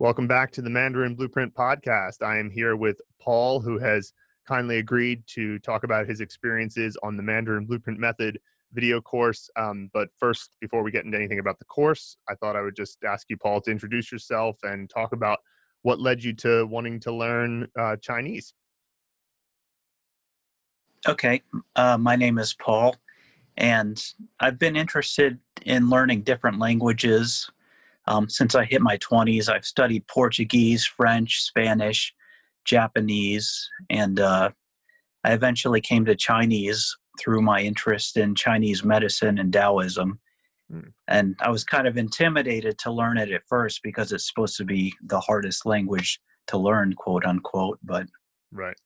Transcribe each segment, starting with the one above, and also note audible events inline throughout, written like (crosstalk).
Welcome back to the Mandarin Blueprint podcast. I am here with Paul, who has kindly agreed to talk about his experiences on the Mandarin Blueprint Method video course. Um, but first, before we get into anything about the course, I thought I would just ask you, Paul, to introduce yourself and talk about what led you to wanting to learn uh, Chinese. Okay, uh, my name is Paul, and I've been interested in learning different languages um, since I hit my 20s. I've studied Portuguese, French, Spanish, Japanese, and uh, I eventually came to Chinese through my interest in Chinese medicine and Taoism. Mm. And I was kind of intimidated to learn it at first because it's supposed to be the hardest language to learn, quote unquote. But right.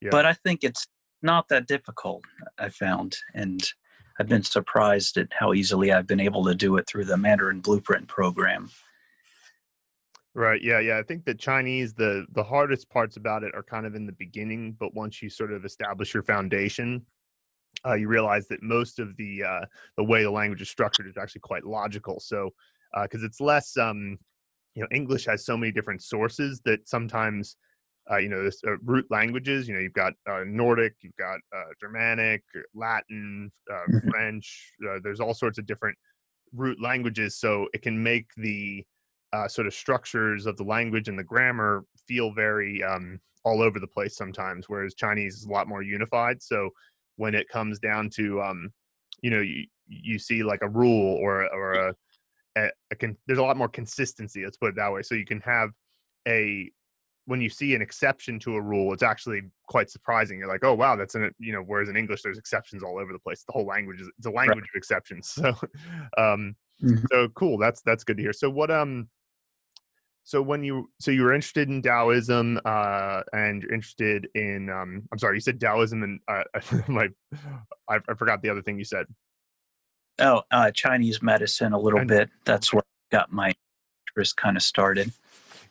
Yeah. But I think it's not that difficult. I found, and I've been surprised at how easily I've been able to do it through the Mandarin Blueprint program. Right. Yeah. Yeah. I think the Chinese, the the hardest parts about it are kind of in the beginning, but once you sort of establish your foundation, uh, you realize that most of the uh, the way the language is structured is actually quite logical. So, because uh, it's less, um, you know, English has so many different sources that sometimes, uh, you know, this uh, root languages. You know, you've got uh, Nordic, you've got Germanic, Latin, mm-hmm. French. there's all sorts of different root languages, so it can make the uh, sort of structures of the language and the grammar feel very um, all over the place sometimes, whereas Chinese is a lot more unified. So when it comes down to, um, you know, you, you see like a rule or or a, a, a con- there's a lot more consistency. Let's put it that way. So you can have a when you see an exception to a rule, it's actually quite surprising. You're like, oh wow, that's an you know. Whereas in English, there's exceptions all over the place. The whole language is it's a language right. of exceptions. (laughs) So, um, mm-hmm. so cool. That's that's good to hear. So what um so when you so you were interested in Taoism uh, and you're interested in um, I'm sorry, you said Taoism and uh, (laughs) my I, I, forgot the other thing you said. Oh, uh, Chinese medicine a little and, bit. That's where I got my interest kind of started.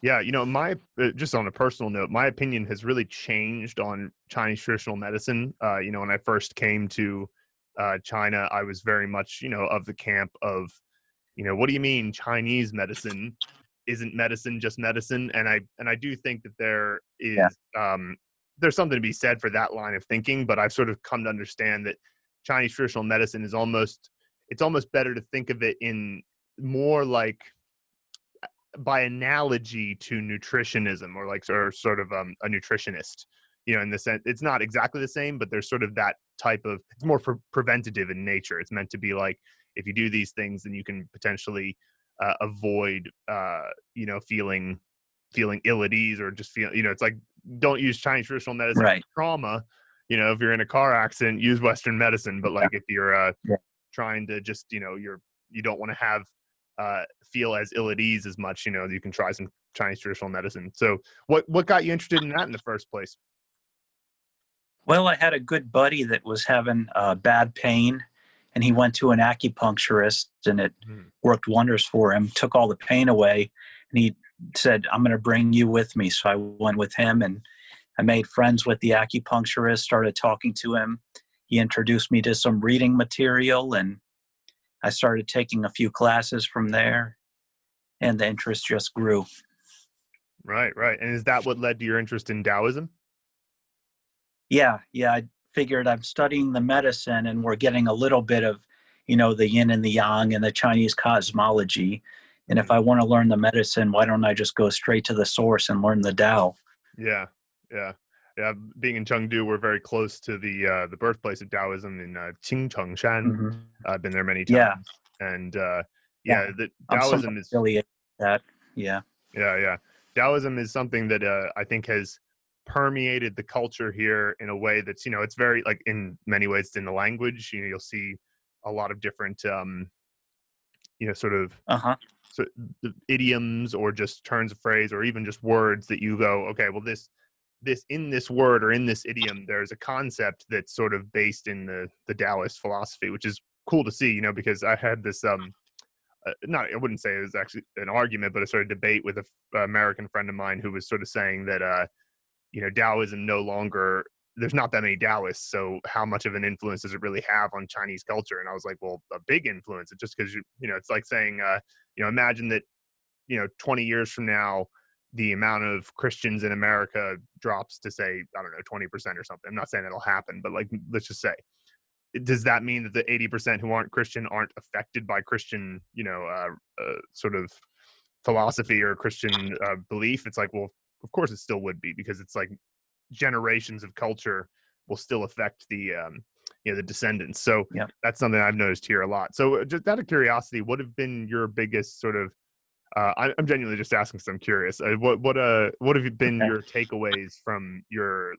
Yeah, you know, my uh, just on a personal note, my opinion has really changed on Chinese traditional medicine. Uh, you know, when I first came to uh, China, I was very much you know of the camp of you know what do you mean Chinese medicine? isn't medicine just medicine and i and i do think that there is yeah. um there's something to be said for that line of thinking but i've sort of come to understand that chinese traditional medicine is almost it's almost better to think of it in more like by analogy to nutritionism or like or sort of um, a nutritionist you know in the sense it's not exactly the same but there's sort of that type of it's more pre- preventative in nature it's meant to be like if you do these things then you can potentially uh, avoid uh, you know feeling feeling ill at ease or just feel you know it's like don't use Chinese traditional medicine right. trauma. You know, if you're in a car accident, use Western medicine. But like yeah. if you're uh, yeah. trying to just you know you're you don't want to have uh, feel as ill at ease as much, you know, you can try some Chinese traditional medicine. So, what what got you interested in that in the first place? Well, I had a good buddy that was having uh, bad pain and he went to an acupuncturist and it mm. worked wonders for him took all the pain away and he said i'm going to bring you with me so i went with him and i made friends with the acupuncturist started talking to him he introduced me to some reading material and i started taking a few classes from there and the interest just grew right right and is that what led to your interest in taoism yeah yeah i figured I'm studying the medicine and we're getting a little bit of, you know, the yin and the yang and the Chinese cosmology. And if mm-hmm. I want to learn the medicine, why don't I just go straight to the source and learn the Tao? Yeah, yeah, yeah. Being in Chengdu, we're very close to the uh, the birthplace of Taoism in uh, Qingchengshan. Mm-hmm. I've been there many times. Yeah, and uh, yeah, yeah, the Taoism is affiliated that. Yeah, yeah, yeah. Taoism is something that uh, I think has permeated the culture here in a way that's you know it's very like in many ways it's in the language you know you'll see a lot of different um you know sort of uh-huh so idioms or just turns of phrase or even just words that you go okay well this this in this word or in this idiom there's a concept that's sort of based in the the taoist philosophy which is cool to see you know because i had this um uh, not i wouldn't say it was actually an argument but a sort of debate with a american friend of mine who was sort of saying that uh you know Taoism no longer there's not that many Taoists, so how much of an influence does it really have on Chinese culture? And I was like, well, a big influence. It's just because you, you know, it's like saying, uh, you know, imagine that you know 20 years from now the amount of christians in america drops to say i don't know 20% or something i'm not saying it'll happen but like let's just say does that mean that the 80% who aren't christian aren't affected by christian you know uh, uh, sort of philosophy or christian uh, belief it's like well of course it still would be because it's like generations of culture will still affect the um, you know the descendants. So that's something I've noticed here a lot. So uh, just out of curiosity, what have been your biggest sort of uh, I, I'm genuinely just asking because I'm curious. Uh, what what uh what have been Okay. your takeaways from your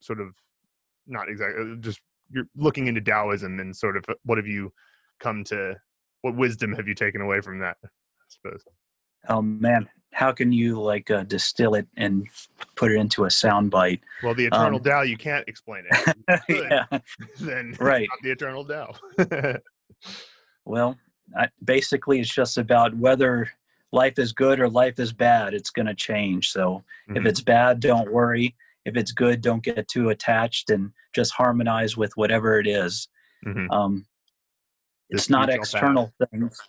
sort of not exactly just you're looking into Taoism and sort of uh, what have you come to what wisdom have you taken away from that? I suppose. Oh man, how can you like uh, distill it and put it into a sound bite? Well, the eternal Um, Tao, you can't explain it. (laughs) Yeah, (laughs) then right. not the eternal Tao. (laughs) Well, I, basically, it's just about whether life is good or life is bad. It's going to change. So if Mhm. it's bad, don't worry. If it's good, don't get too attached and just harmonize with whatever it is. Mhm. Um, it's not too shall pass. external things.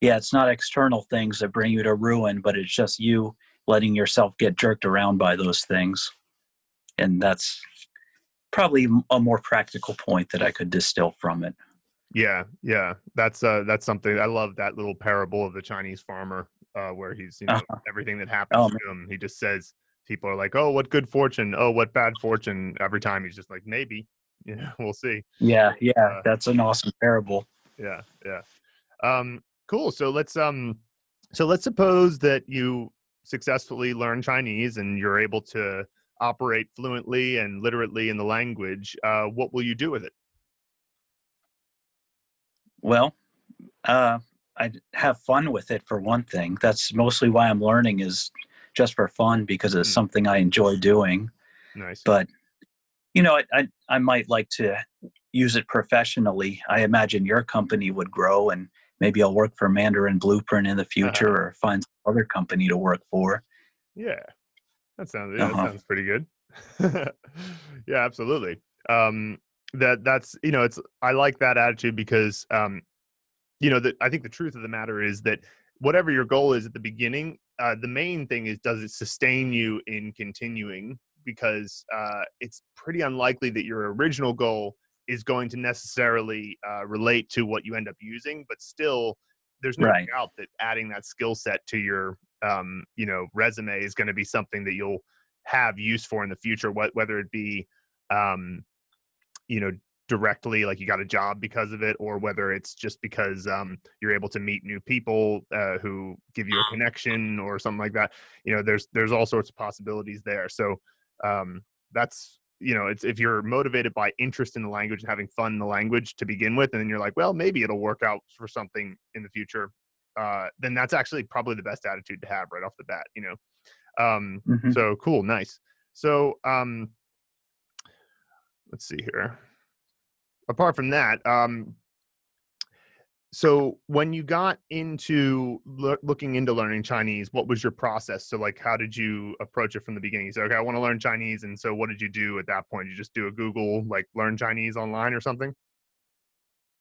Yeah, it's not external things that bring you to ruin, but it's just you letting yourself get jerked around by those things. And that's probably a more practical point that I could distill from it. Yeah, yeah, that's uh, that's something. I love that little parable of the Chinese farmer, uh, where he's you know Uh-huh. everything that happens Oh, to him. He just says people are like, "Oh, what good fortune! Oh, what bad fortune!" Every time he's just like, "Maybe, (laughs) yeah, we'll see." Yeah, yeah, Uh, that's an awesome parable. Yeah, yeah. Um, cool. So let's um, so let's suppose that you successfully learn Chinese and you're able to operate fluently and literally in the language. Uh, what will you do with it? Well, uh, I have fun with it for one thing. That's mostly why I'm learning is just for fun because it's Hmm. something I enjoy doing. Nice. But you know, I, I I might like to use it professionally. I imagine your company would grow, and maybe I'll work for Mandarin Blueprint in the future, Uh-huh. or find some other company to work for. Yeah, that sounds yeah, Uh-huh. that sounds pretty good. (laughs) yeah, absolutely. Um, that that's you know it's I like that attitude because um, you know that I think the truth of the matter is that whatever your goal is at the beginning, uh, the main thing is does it sustain you in continuing because uh, it's pretty unlikely that your original goal is going to necessarily uh, relate to what you end up using, but still there's no Right. doubt that adding that skill set to your um, you know resume is going to be something that you'll have use for in the future wh- whether it be um, you know directly like you got a job because of it or whether it's just because um, you're able to meet new people uh, who give you a connection or something like that you know there's there's all sorts of possibilities there. So um, that's you know it's if you're motivated by interest in the language and having fun in the language to begin with and then you're like well maybe it'll work out for something in the future uh, then that's actually probably the best attitude to have right off the bat you know? Um, Mhm. so cool nice. So um, let's see here. Apart from that um, so when you got into loo- looking into learning chinese what was your process? So like how did you approach it from the beginning? You said okay i want to learn chinese. And so what did you do at that point? You just do a google like learn chinese online or something?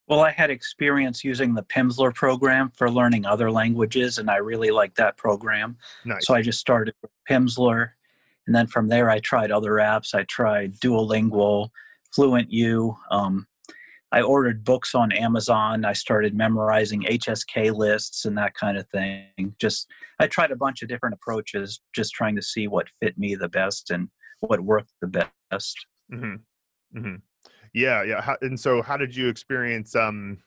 Well, I had experience using the Pimsleur program for learning other languages, and I really liked that program. nice. So I just started with Pimsleur, and then from there I tried other apps. I tried Duolingo, FluentU. Um, I ordered books on Amazon. I started memorizing HSK lists and that kind of thing. Just I tried a bunch of different approaches, just trying to see what fit me the best and what worked the best. hmm hmm Yeah, yeah. How, and so, how did you experience? Um,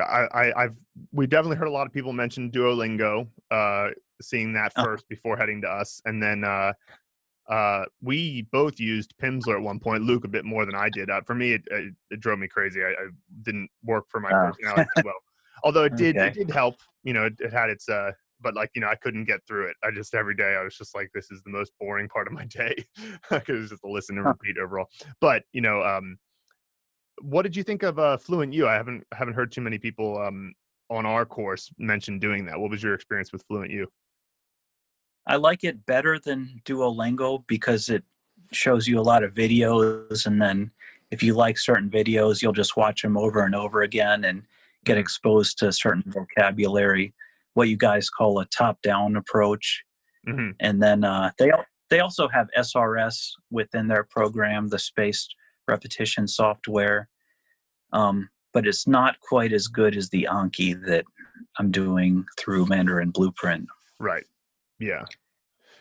I, I, I've we definitely heard a lot of people mention Duolingo. Uh, seeing that Oh. first before heading to us, and then uh, uh, we both used Pimsleur at one point. Luke a bit more than I did. Uh, for me, it, it, it drove me crazy. I, I didn't work for my Oh. personality as well. Although it did, Okay. it did help. You know, it, it had its. Uh, but like you know, I couldn't get through it. I just every day I was just like, this is the most boring part of my (laughs) day because it's just a listen and Huh. repeat overall. But you know, um, what did you think of uh, FluentU? I haven't haven't heard too many people um, on our course mention doing that. What was your experience with FluentU? I like it better than Duolingo because it shows you a lot of videos, and then if you like certain videos, you'll just watch them over and over again and get Mhm. exposed to certain vocabulary. what you guys call a top-down approach, hmm and then uh, they they also have SRS within their program, the spaced repetition software, um, but it's not quite as good as the Anki that I'm doing through Mandarin Blueprint. Right. Yeah.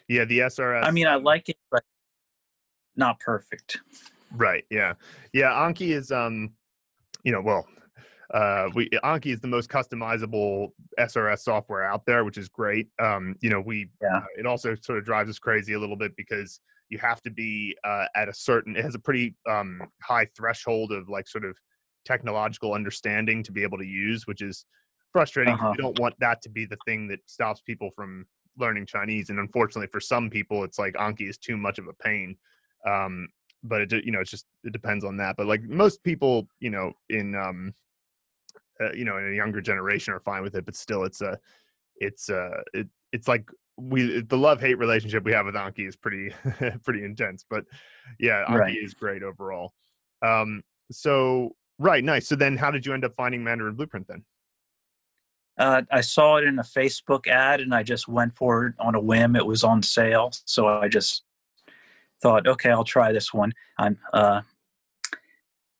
Yeah. The SRS. I mean, I like it, but not perfect. Right. Yeah. Yeah. Anki is um, you know, well, uh, we Anki is the most customizable SRS software out there, which is great. Um, you know, we Yeah. uh, it also sort of drives us crazy a little bit because you have to be uh, at a certain. It has a pretty um, high threshold of like sort of technological understanding to be able to use, which is frustrating. Uh-huh. You don't want that to be the thing that stops people from learning Chinese, and unfortunately, for some people, it's like Anki is too much of a pain. Um, but it you know it's just it depends on that but like most people you know in um uh, you know in a younger generation are fine with it but still it's a it's uh it, it's like we the love hate relationship we have with anki is pretty (laughs) pretty intense but yeah anki Right. is great overall um so right nice so then how did you end up finding mandarin blueprint then Uh, I saw it in a Facebook ad, and I just went for it on a whim. It was on sale, so I just thought, okay, I'll try this one. I'm, uh,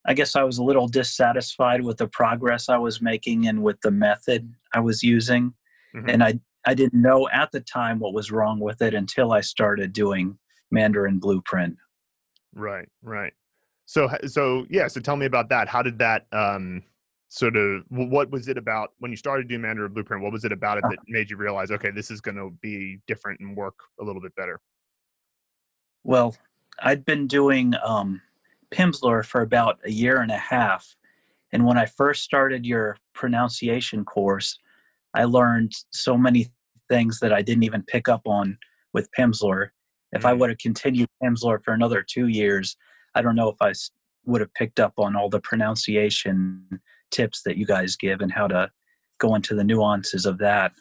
I guess I was a little dissatisfied with the progress I was making and with the method I was using, Mhm. and I I didn't know at the time what was wrong with it until I started doing Mandarin Blueprint. Right, right. So, so yeah. So, tell me about that. How did that um, sort of? What was it about when you started doing Mandarin Blueprint? What was it about it Uh. that made you realize, okay, this is going to be different and work a little bit better? Well, I'd been doing um, Pimsleur for about a year and a half. And when I first started your pronunciation course, I learned so many things that I didn't even pick up on with Pimsleur. If I Mhm. would have continued Pimsleur for another two years, I don't know if I would have picked up on all the pronunciation tips that you guys give and how to go into the nuances of that.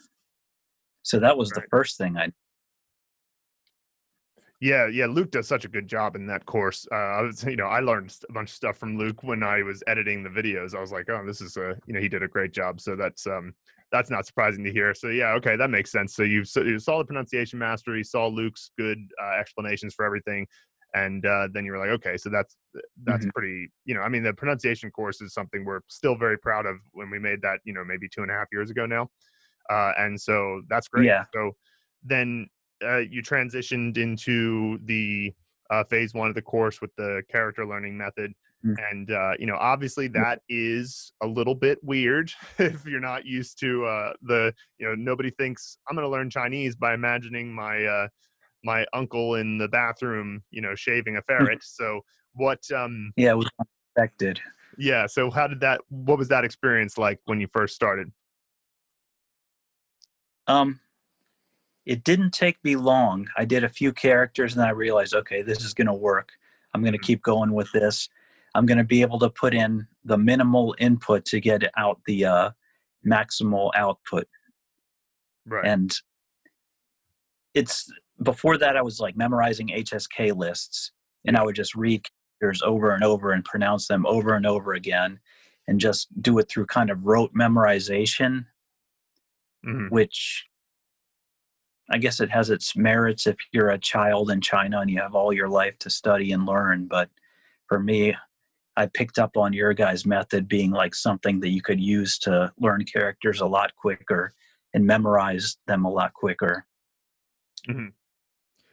So that was the first thing I Yeah, yeah. Luke does such a good job in that course. Uh, I was, you know, I learned a bunch of stuff from Luke when I was editing the videos. I was like, oh, this is a, you know, he did a great job. So that's um, that's not surprising to hear. So yeah, okay, that makes sense. So you, so you saw the pronunciation mastery, saw Luke's good uh, explanations for everything, and uh, then you were like, okay, so that's that's Mhm. pretty, you know, I mean, the pronunciation course is something we're still very proud of when we made that, you know, maybe two and a half years ago now, uh, and so that's great. Yeah. So then uh, you transitioned into the uh, phase one of the course with the character learning method. Mm. And, uh, you know, obviously that is a little bit weird (laughs) if you're not used to uh, the, you know, nobody thinks I'm going to learn Chinese by imagining my, uh, my uncle in the bathroom, you know, shaving a ferret. so what, um, yeah, it was unexpected. yeah. So how did that, what was that experience like when you first started? Um, it didn't take me long. I did a few characters and I realized, okay, this is going to work. I'm going to Mhm. keep going with this. I'm going to be able to put in the minimal input to get out the uh, maximal output. Right. And it's before that, I was like memorizing HSK lists and I would just read characters over and over and pronounce them over and over again and just do it through kind of rote memorization Mhm. which I guess it has its merits if you're a child in China and you have all your life to study and learn. But for me, I picked up on your guys' method being like something that you could use to learn characters a lot quicker and memorize them a lot quicker.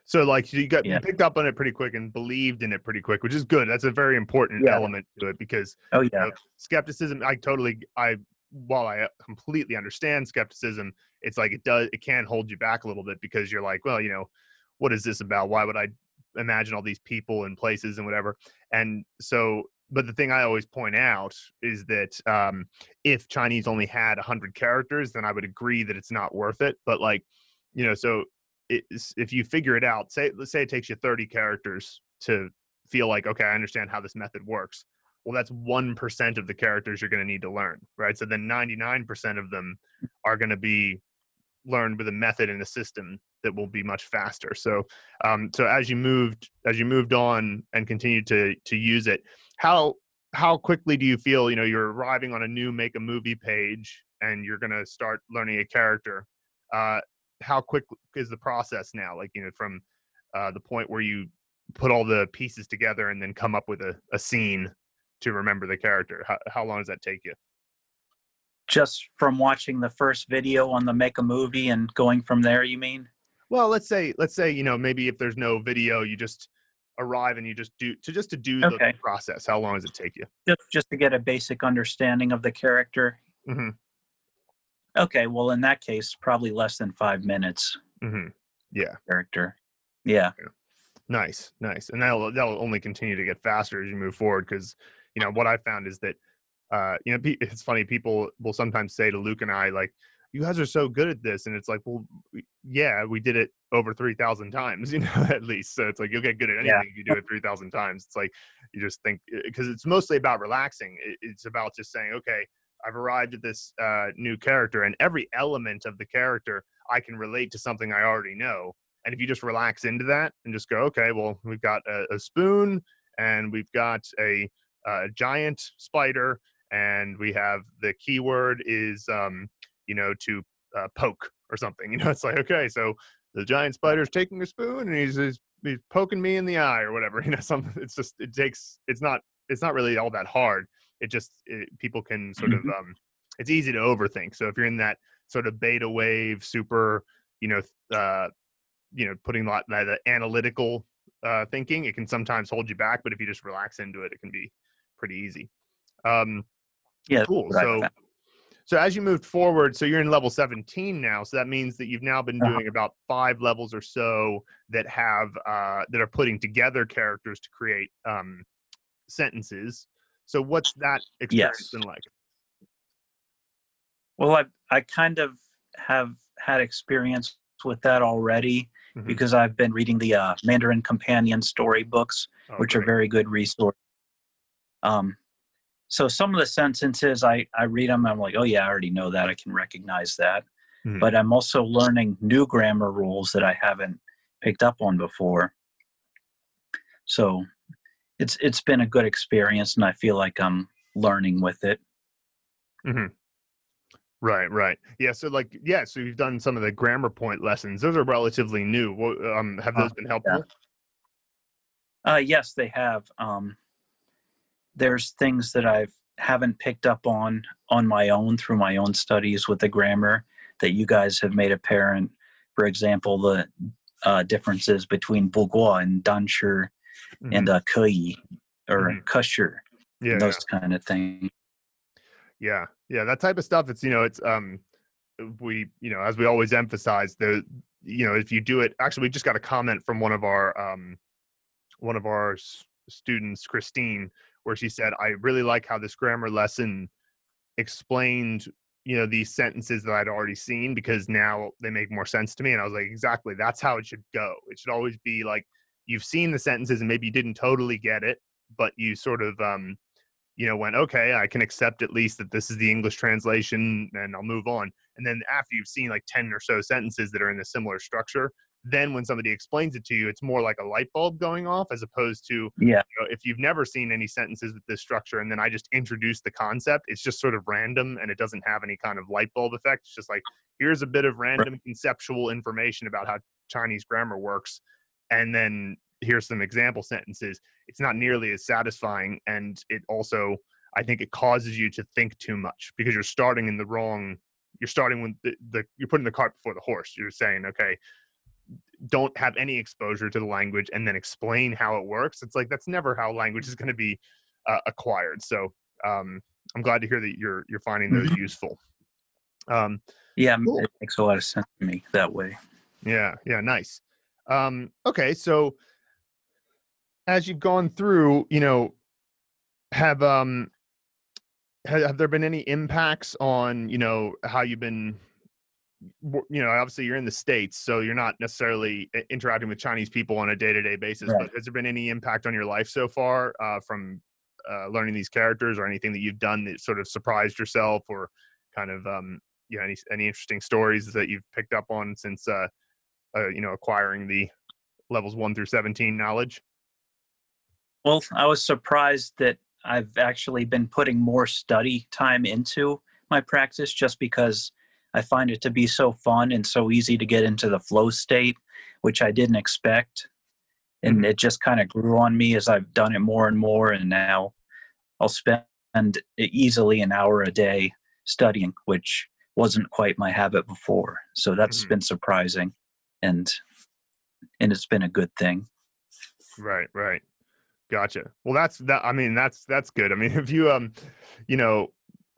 So like you got you picked up on it pretty quick and believed in it pretty quick, which is good. That's a very important Yeah. element to it because Oh you know, skepticism. I totally I while I uh, completely understand skepticism, it's like it does it can hold you back a little bit because you're like, well, you know, what is this about? Why would I imagine all these people and places and whatever? And so, but the thing I always point out is that um, if Chinese only had hundred characters, then I would agree that it's not worth it. But like, you know, so if you figure it out, say let's say it takes you 30 characters to feel like okay, I understand how this method works. Well, that's one percent of the characters you're going to need to learn, right? So then 99% of them are going to be learned with a method and a system that will be much faster. So, um, so as you moved as you moved on and continued to to use it, how how quickly do you feel? You know, you're arriving on a new make a movie page and you're going to start learning a character uh, how quick is the process now? Like you know from uh, the point where you put all the pieces together and then come up with a, a scene to remember the character how, how long does that take you? Just from watching the first video on the make a movie and going from there you mean? Well let's say let's say you know maybe if there's no video you just arrive and you just do to just to do Okay. the process how long does it take you? Just just to get a basic understanding of the character. Hmm okay well in that case probably less than five minutes hmm yeah character yeah Nice, nice, and that'll that'll only continue to get faster as you move forward. Because you know what I found is that uh, you know (laughs) it's funny people will sometimes say to Luke and I like, "You guys are so good at this," and it's like, well, yeah, we did it over three thousand times, (laughs) you know, at least. So it's like you'll get good at anything Yeah. if you do it three thousand times. It's like you just think because it's mostly about relaxing. It's about just saying, okay, I've arrived at this uh, new character, and every element of the character I can relate to something I already know. And if you just relax into that and just go, okay, well, we've got a, a spoon and we've got a, a giant spider, and we have the keyword is, um, you know, to uh, poke or something. (laughs) You know, it's like, okay, so the giant spider's taking a spoon and he's, he's he's poking me in the eye or whatever. (laughs) You know, something. It's just it takes. It's not. It's not really all that hard. It just it, people can sort of. um It's easy to overthink. So if you're in that sort of beta wave, super, you know, uh, you know putting a lot that that analytical uh, thinking it can sometimes hold you back but if you just relax into it it can be pretty easy um yeah cool I so so as you moved forward so you're in level 17 now so that means that you've now been Uh-huh. doing about five levels or so that have uh that are putting together characters to create um sentences so what's that experience Yes. been like well i i kind of have had experience with that already Mhm. because i've been reading the uh, mandarin companion storybooks Oh, which are very good resource. Um, so some of the sentences I, I read them, I'm like, oh yeah, I already know that. I can recognize that. Mhm. But I'm also learning new grammar rules that I haven't picked up on before. So it's it's been a good experience, and I feel like I'm learning with it. Right, right. Yeah, so like yeah, so you've done some of the grammar point lessons. Those are relatively new. What, um have Uh, those been helpful? Uh, yes, they have. Um, there's things that I've haven't picked up on on my own through my own studies with the grammar that you guys have made apparent. For example, the uh, differences between buguo and danshi Mhm. and uh, kuyi or Mhm. kusher, yeah, those kind of things. yeah, yeah, that type of stuff. It's you know, it's um, we you know, as we always emphasize, the you know, if you do it. Actually, we just got a comment from one of our um, one of our s- students, Christine, where she said, "I really like how this grammar lesson explained." you know these sentences that i'd already seen because now they make more sense to me and i was like exactly that's how it should go it should always be like you've seen the sentences and maybe you didn't totally get it but you sort of um you know went okay i can accept at least that this is the english translation and i'll move on and then after you've seen like 10 or so sentences that are in a similar structure then when somebody explains it to you it's more like a light bulb going off as opposed to Yeah, you know, if you've never seen any sentences with this structure and then I just introduce the concept, it's just sort of random and it doesn't have any kind of light bulb effect. It's just like, here's a bit of random conceptual information about how Chinese grammar works. And then here's some example sentences. It's not nearly as satisfying. And it also, I think it causes you to think too much because you're starting in the wrong, you're starting with the, the you're putting the cart before the horse. You're saying, okay, don't have any exposure to the language and then explain how it works it's like that's never how language is going to be uh, acquired so um, i'm glad to hear that you're you're finding those useful um, yeah, Cool. it makes a lot of sense to me that way. yeah yeah nice um, okay so as you've gone through you know have um have, have there been any impacts on you know how you've been you know obviously you're in the states so you're not necessarily interacting with chinese people on a day-to-day basis Right. but has there been any impact on your life so far uh, from uh, learning these characters or anything that you've done that sort of surprised yourself or kind of um, you know any, any interesting stories that you've picked up on since uh, uh, you know acquiring the levels 1 through 17 knowledge Well, I was surprised that I've actually been putting more study time into my practice just because I find it to be so fun and so easy to get into the flow state, which I didn't expect. And Mhm. it just kind of grew on me as I've done it more and more. And now I'll spend easily an hour a day studying, which wasn't quite my habit before. So that's Mhm. been surprising and and it's been a good thing. Right, right. Gotcha. Well, that's that. I mean, that's that's good. I mean, (laughs) if you um, you know,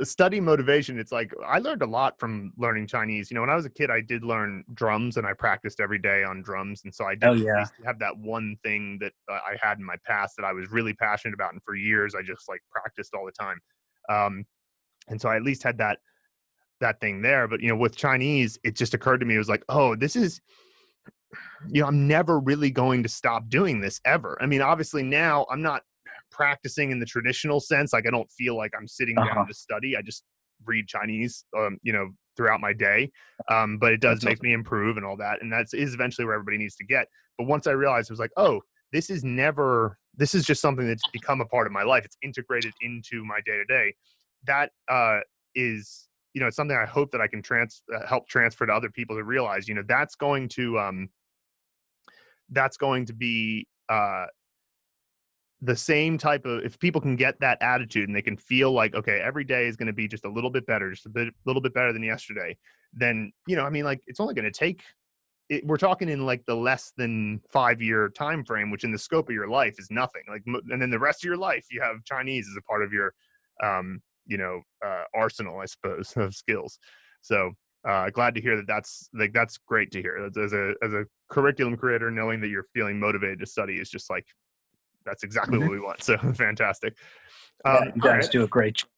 study motivation, it's like I learned a lot from learning Chinese. You know, when I was a kid, I did learn drums, and I practiced every day on drums, and so I did Oh, yeah. have that one thing that uh, I had in my past that I was really passionate about, and for years I just like practiced all the time. Um, and so I at least had that that thing there. But you know, with Chinese, it just occurred to me it was like, oh, this is you know, I'm never really going to stop doing this ever. I mean, obviously now I'm not practicing in the traditional sense. Like I don't feel like I'm sitting Uh-huh. down to study. I just read Chinese, um, you know, throughout my day. Um, but it does That's make me improve and all that. And that's is eventually where everybody needs to get. But once I realized it was like, oh, this is never, this is just something that's become a part of my life. It's integrated into my day to day. That uh, is, you know, it's something I hope that I can trans uh, help transfer to other people to realize, you know, that's going to, um, that's going to be uh, the same type of if people can get that attitude and they can feel like okay every day is going to be just a little bit better just a bit little bit better than yesterday then you know i mean like it's only going to take it, we're talking in like the less than five year time frame which in the scope of your life is nothing like and then the rest of your life you have chinese as a part of your um you know uh, arsenal i suppose of skills. So uh, glad to hear that that's like that's great to hear as, a as a curriculum creator knowing that you're feeling motivated to study is just like that's exactly what we want so (laughs) fantastic Yeah, um, you guys right. do a great job.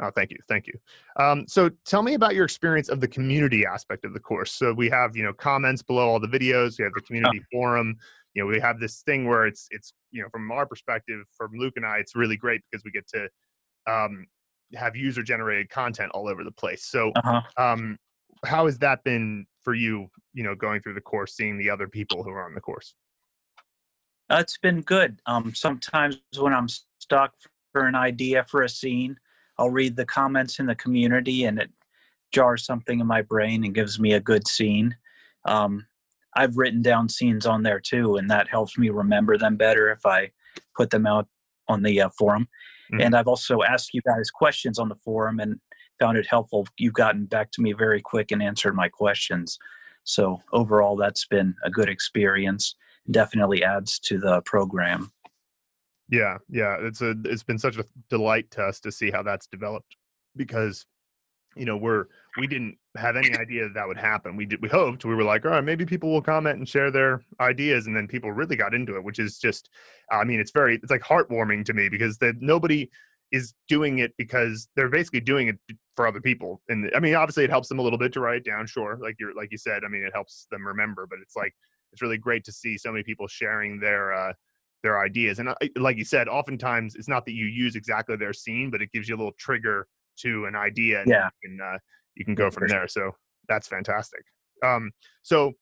Oh, thank you, thank you. Um, so, tell me about your experience of the community aspect of the course. So, we have you know comments below all the videos. We have the community forum. You know, we have this thing where it's it's you know from our perspective, from Luke and I, it's really great because we get to um, have user generated content all over the place. So, Uh-huh. um, how has that been for you? You know, going through the course, seeing the other people who are on the course. Uh, it's been good. Um, sometimes when I'm stuck for an idea for a scene, I'll read the comments in the community and it jars something in my brain and gives me a good scene. Um, I've written down scenes on there too, and that helps me remember them better if I put them out on the uh, forum. Mhm. And I've also asked you guys questions on the forum and found it helpful. You've gotten back to me very quick and answered my questions. So overall, that's been a good experience. Definitely adds to the program. Yeah, yeah, it's a it's been such a delight to us to see how that's developed because you know we're we didn't have any idea that, that would happen. We did we hoped we were like, all right, maybe people will comment and share their ideas, and then people really got into it, which is just, I mean, it's very it's like heartwarming to me because that nobody is doing it because they're basically doing it for other people, and I mean, obviously it helps them a little bit to write it down, sure, like you're like you said, I mean, it helps them remember, but it's like it's really great to see so many people sharing their uh their ideas. And I- like you said, oftentimes it's not that you use exactly their scene, but it gives you a little trigger to an idea, and Yeah. you can uh, you can go from there. So that's fantastic. Um, so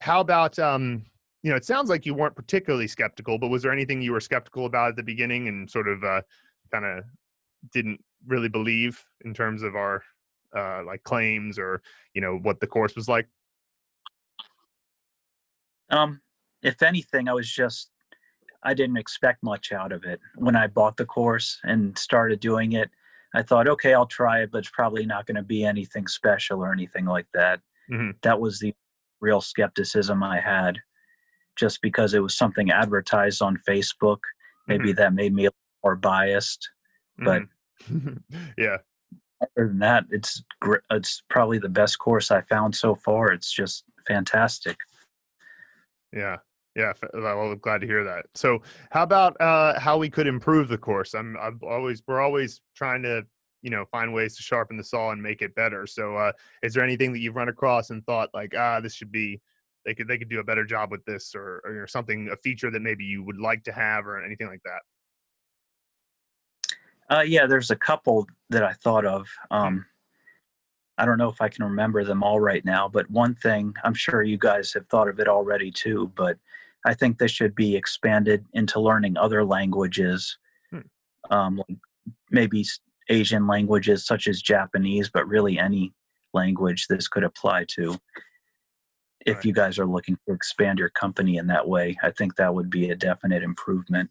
how about um, you know? It sounds like you weren't particularly skeptical, but was there anything you were skeptical about at the beginning and sort of uh, kind of didn't really believe in terms of our uh, like claims or you know what the course was like? Um, if anything, I was just I didn't expect much out of it when I bought the course and started doing it. I thought, okay, I'll try it, but it's probably not going to be anything special or anything like that. Mhm. That was the real skepticism I had, just because it was something advertised on Facebook. Maybe that made me a little more biased. But- Mhm. (laughs) yeah, Other than that, it's gr- it's probably the best course I found so far. It's just fantastic. Yeah. Yeah. Well, I'm glad to hear that. So, how about uh, how we could improve the course? I'm, I'm always, we're always trying to, you know, find ways to sharpen the saw and make it better. So, uh, is there anything that you've run across and thought like, ah, this should be, they could, they could do a better job with this, or, or something, a feature that maybe you would like to have, or anything like that? Uh, yeah, there's a couple that I thought of. Um, I don't know if I can remember them all right now, but one thing I'm sure you guys have thought of it already too. But I think this should be expanded into learning other languages. Hmm. Um, maybe Asian languages such as Japanese, but really any language this could apply to. If Right. you guys are looking to expand your company in that way, I think that would be a definite improvement.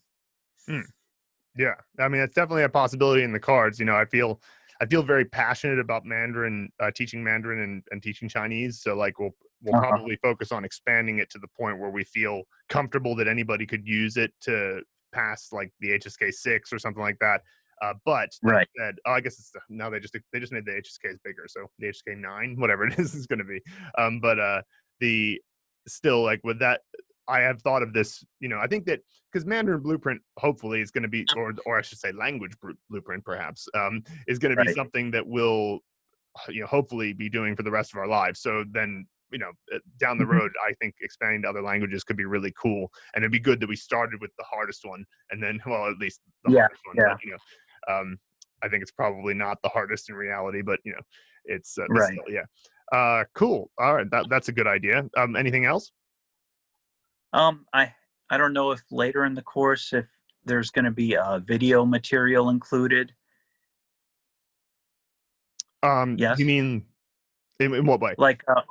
Yeah, I mean, it's definitely a possibility in the cards. You know, I feel I feel very passionate about Mandarin, uh, teaching Mandarin and, and teaching Chinese. So like, we'll we'll Uh-huh. probably focus on expanding it to the point where we feel comfortable that anybody could use it to pass like the HSK six or something like that. Uh, but Right. said, oh, I guess it's now they just they just made the HSKs bigger, so the HSK nine, whatever (laughs) it is, is going to be. Um, but uh, the still like with that I have thought of this, you know, I think that because Mandarin Blueprint hopefully is going to be, or or I should say, Language Blueprint perhaps um, is going to be something that we'll, you know, hopefully be doing for the rest of our lives. So then, you know, uh, down the Mhm. road, I think expanding to other languages could be really cool, and it'd be good that we started with the hardest one, and then, (laughs) well, at least the Yeah, hardest one. yeah. But, you know, um, I think it's probably not the hardest in reality, but you know, it's uh, Right. still, yeah. Uh, cool. All right, that, that's a good idea. Um, anything else? Um, I I don't know if later in the course if there's going to be a video material included. Um, Yes. You mean in, in what way? like uh,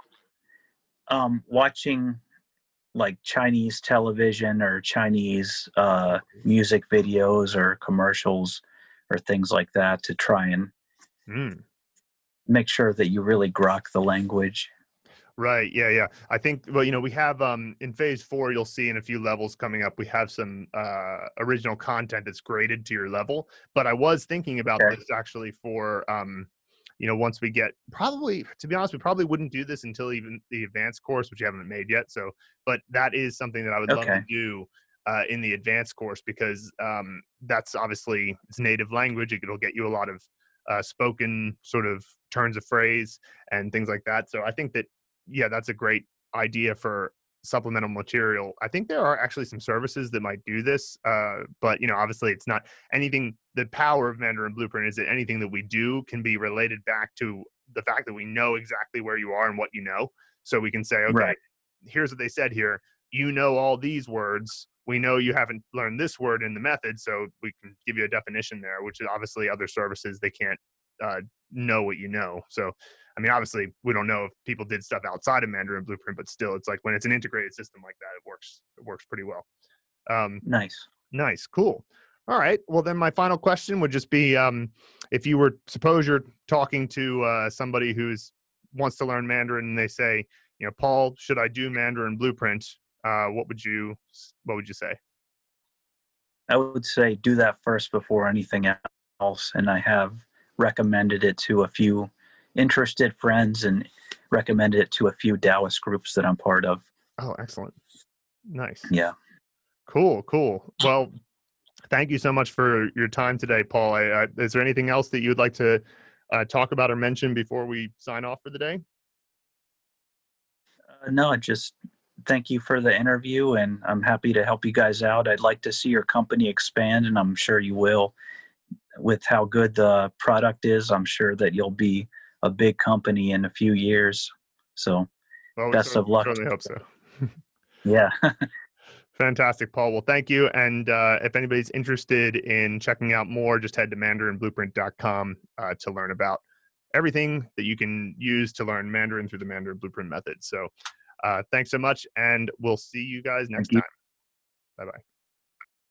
um watching like chinese television or chinese uh music videos or commercials or things like that to try and Mm, make sure that you really grok the language right. Yeah. Yeah. I think. Well, you know, we have um in phase four. You'll see in a few levels coming up. We have some uh original content that's graded to your level. But I was thinking about Okay. this actually for um. You know, once we get probably, to be honest, we probably wouldn't do this until even the advanced course, which you haven't made yet. So, but that is something that I would love to do uh, in the advanced course because um, that's obviously it's native language. It'll get you a lot of uh, spoken sort of turns of phrase and things like that. So I think that yeah, that's a great idea for supplemental material. I think there are actually some services that might do this, uh, but you know, obviously, it's not anything. The power of Mandarin Blueprint is that anything that we do can be related back to the fact that we know exactly where you are and what you know. So we can say, okay, Right. here's what they said here. You know all these words. We know you haven't learned this word in the method, so we can give you a definition there. Which is obviously other services they can't uh, know what you know. So I mean, obviously, we don't know if people did stuff outside of Mandarin Blueprint, but still, it's like when it's an integrated system like that, it works. It works pretty well. Um, nice nice, cool. All right. Well, then my final question would just be: um, if you were suppose you're talking to uh, somebody who's wants to learn Mandarin, and they say, you know, Paul, should I do Mandarin Blueprint? Uh, what would you What would you say? i would say do that first before anything else and i have recommended it to a few interested friends and recommended it to a few taoist groups that i'm part of Oh, excellent. Nice. yeah Cool, cool. Well, thank you so much for your time today, Paul. I, I, is there anything else that you would like to uh, talk about or mention before we sign off for the day? Uh, no, just thank you for the interview, and I'm happy to help you guys out. I'd like to see your company expand, and I'm sure you will. With how good the product is, I'm sure that you'll be a big company in a few years. So, Well, we Best of luck. Certainly hope so. (laughs) (laughs) yeah, Fantastic, Paul. Well, thank you. And uh, if anybody's interested in checking out more, just head to mandarinblueprint.com uh, to learn about everything that you can use to learn Mandarin through the Mandarin Blueprint method. So, uh, thanks so much, and we'll see you guys next you. time. Bye bye.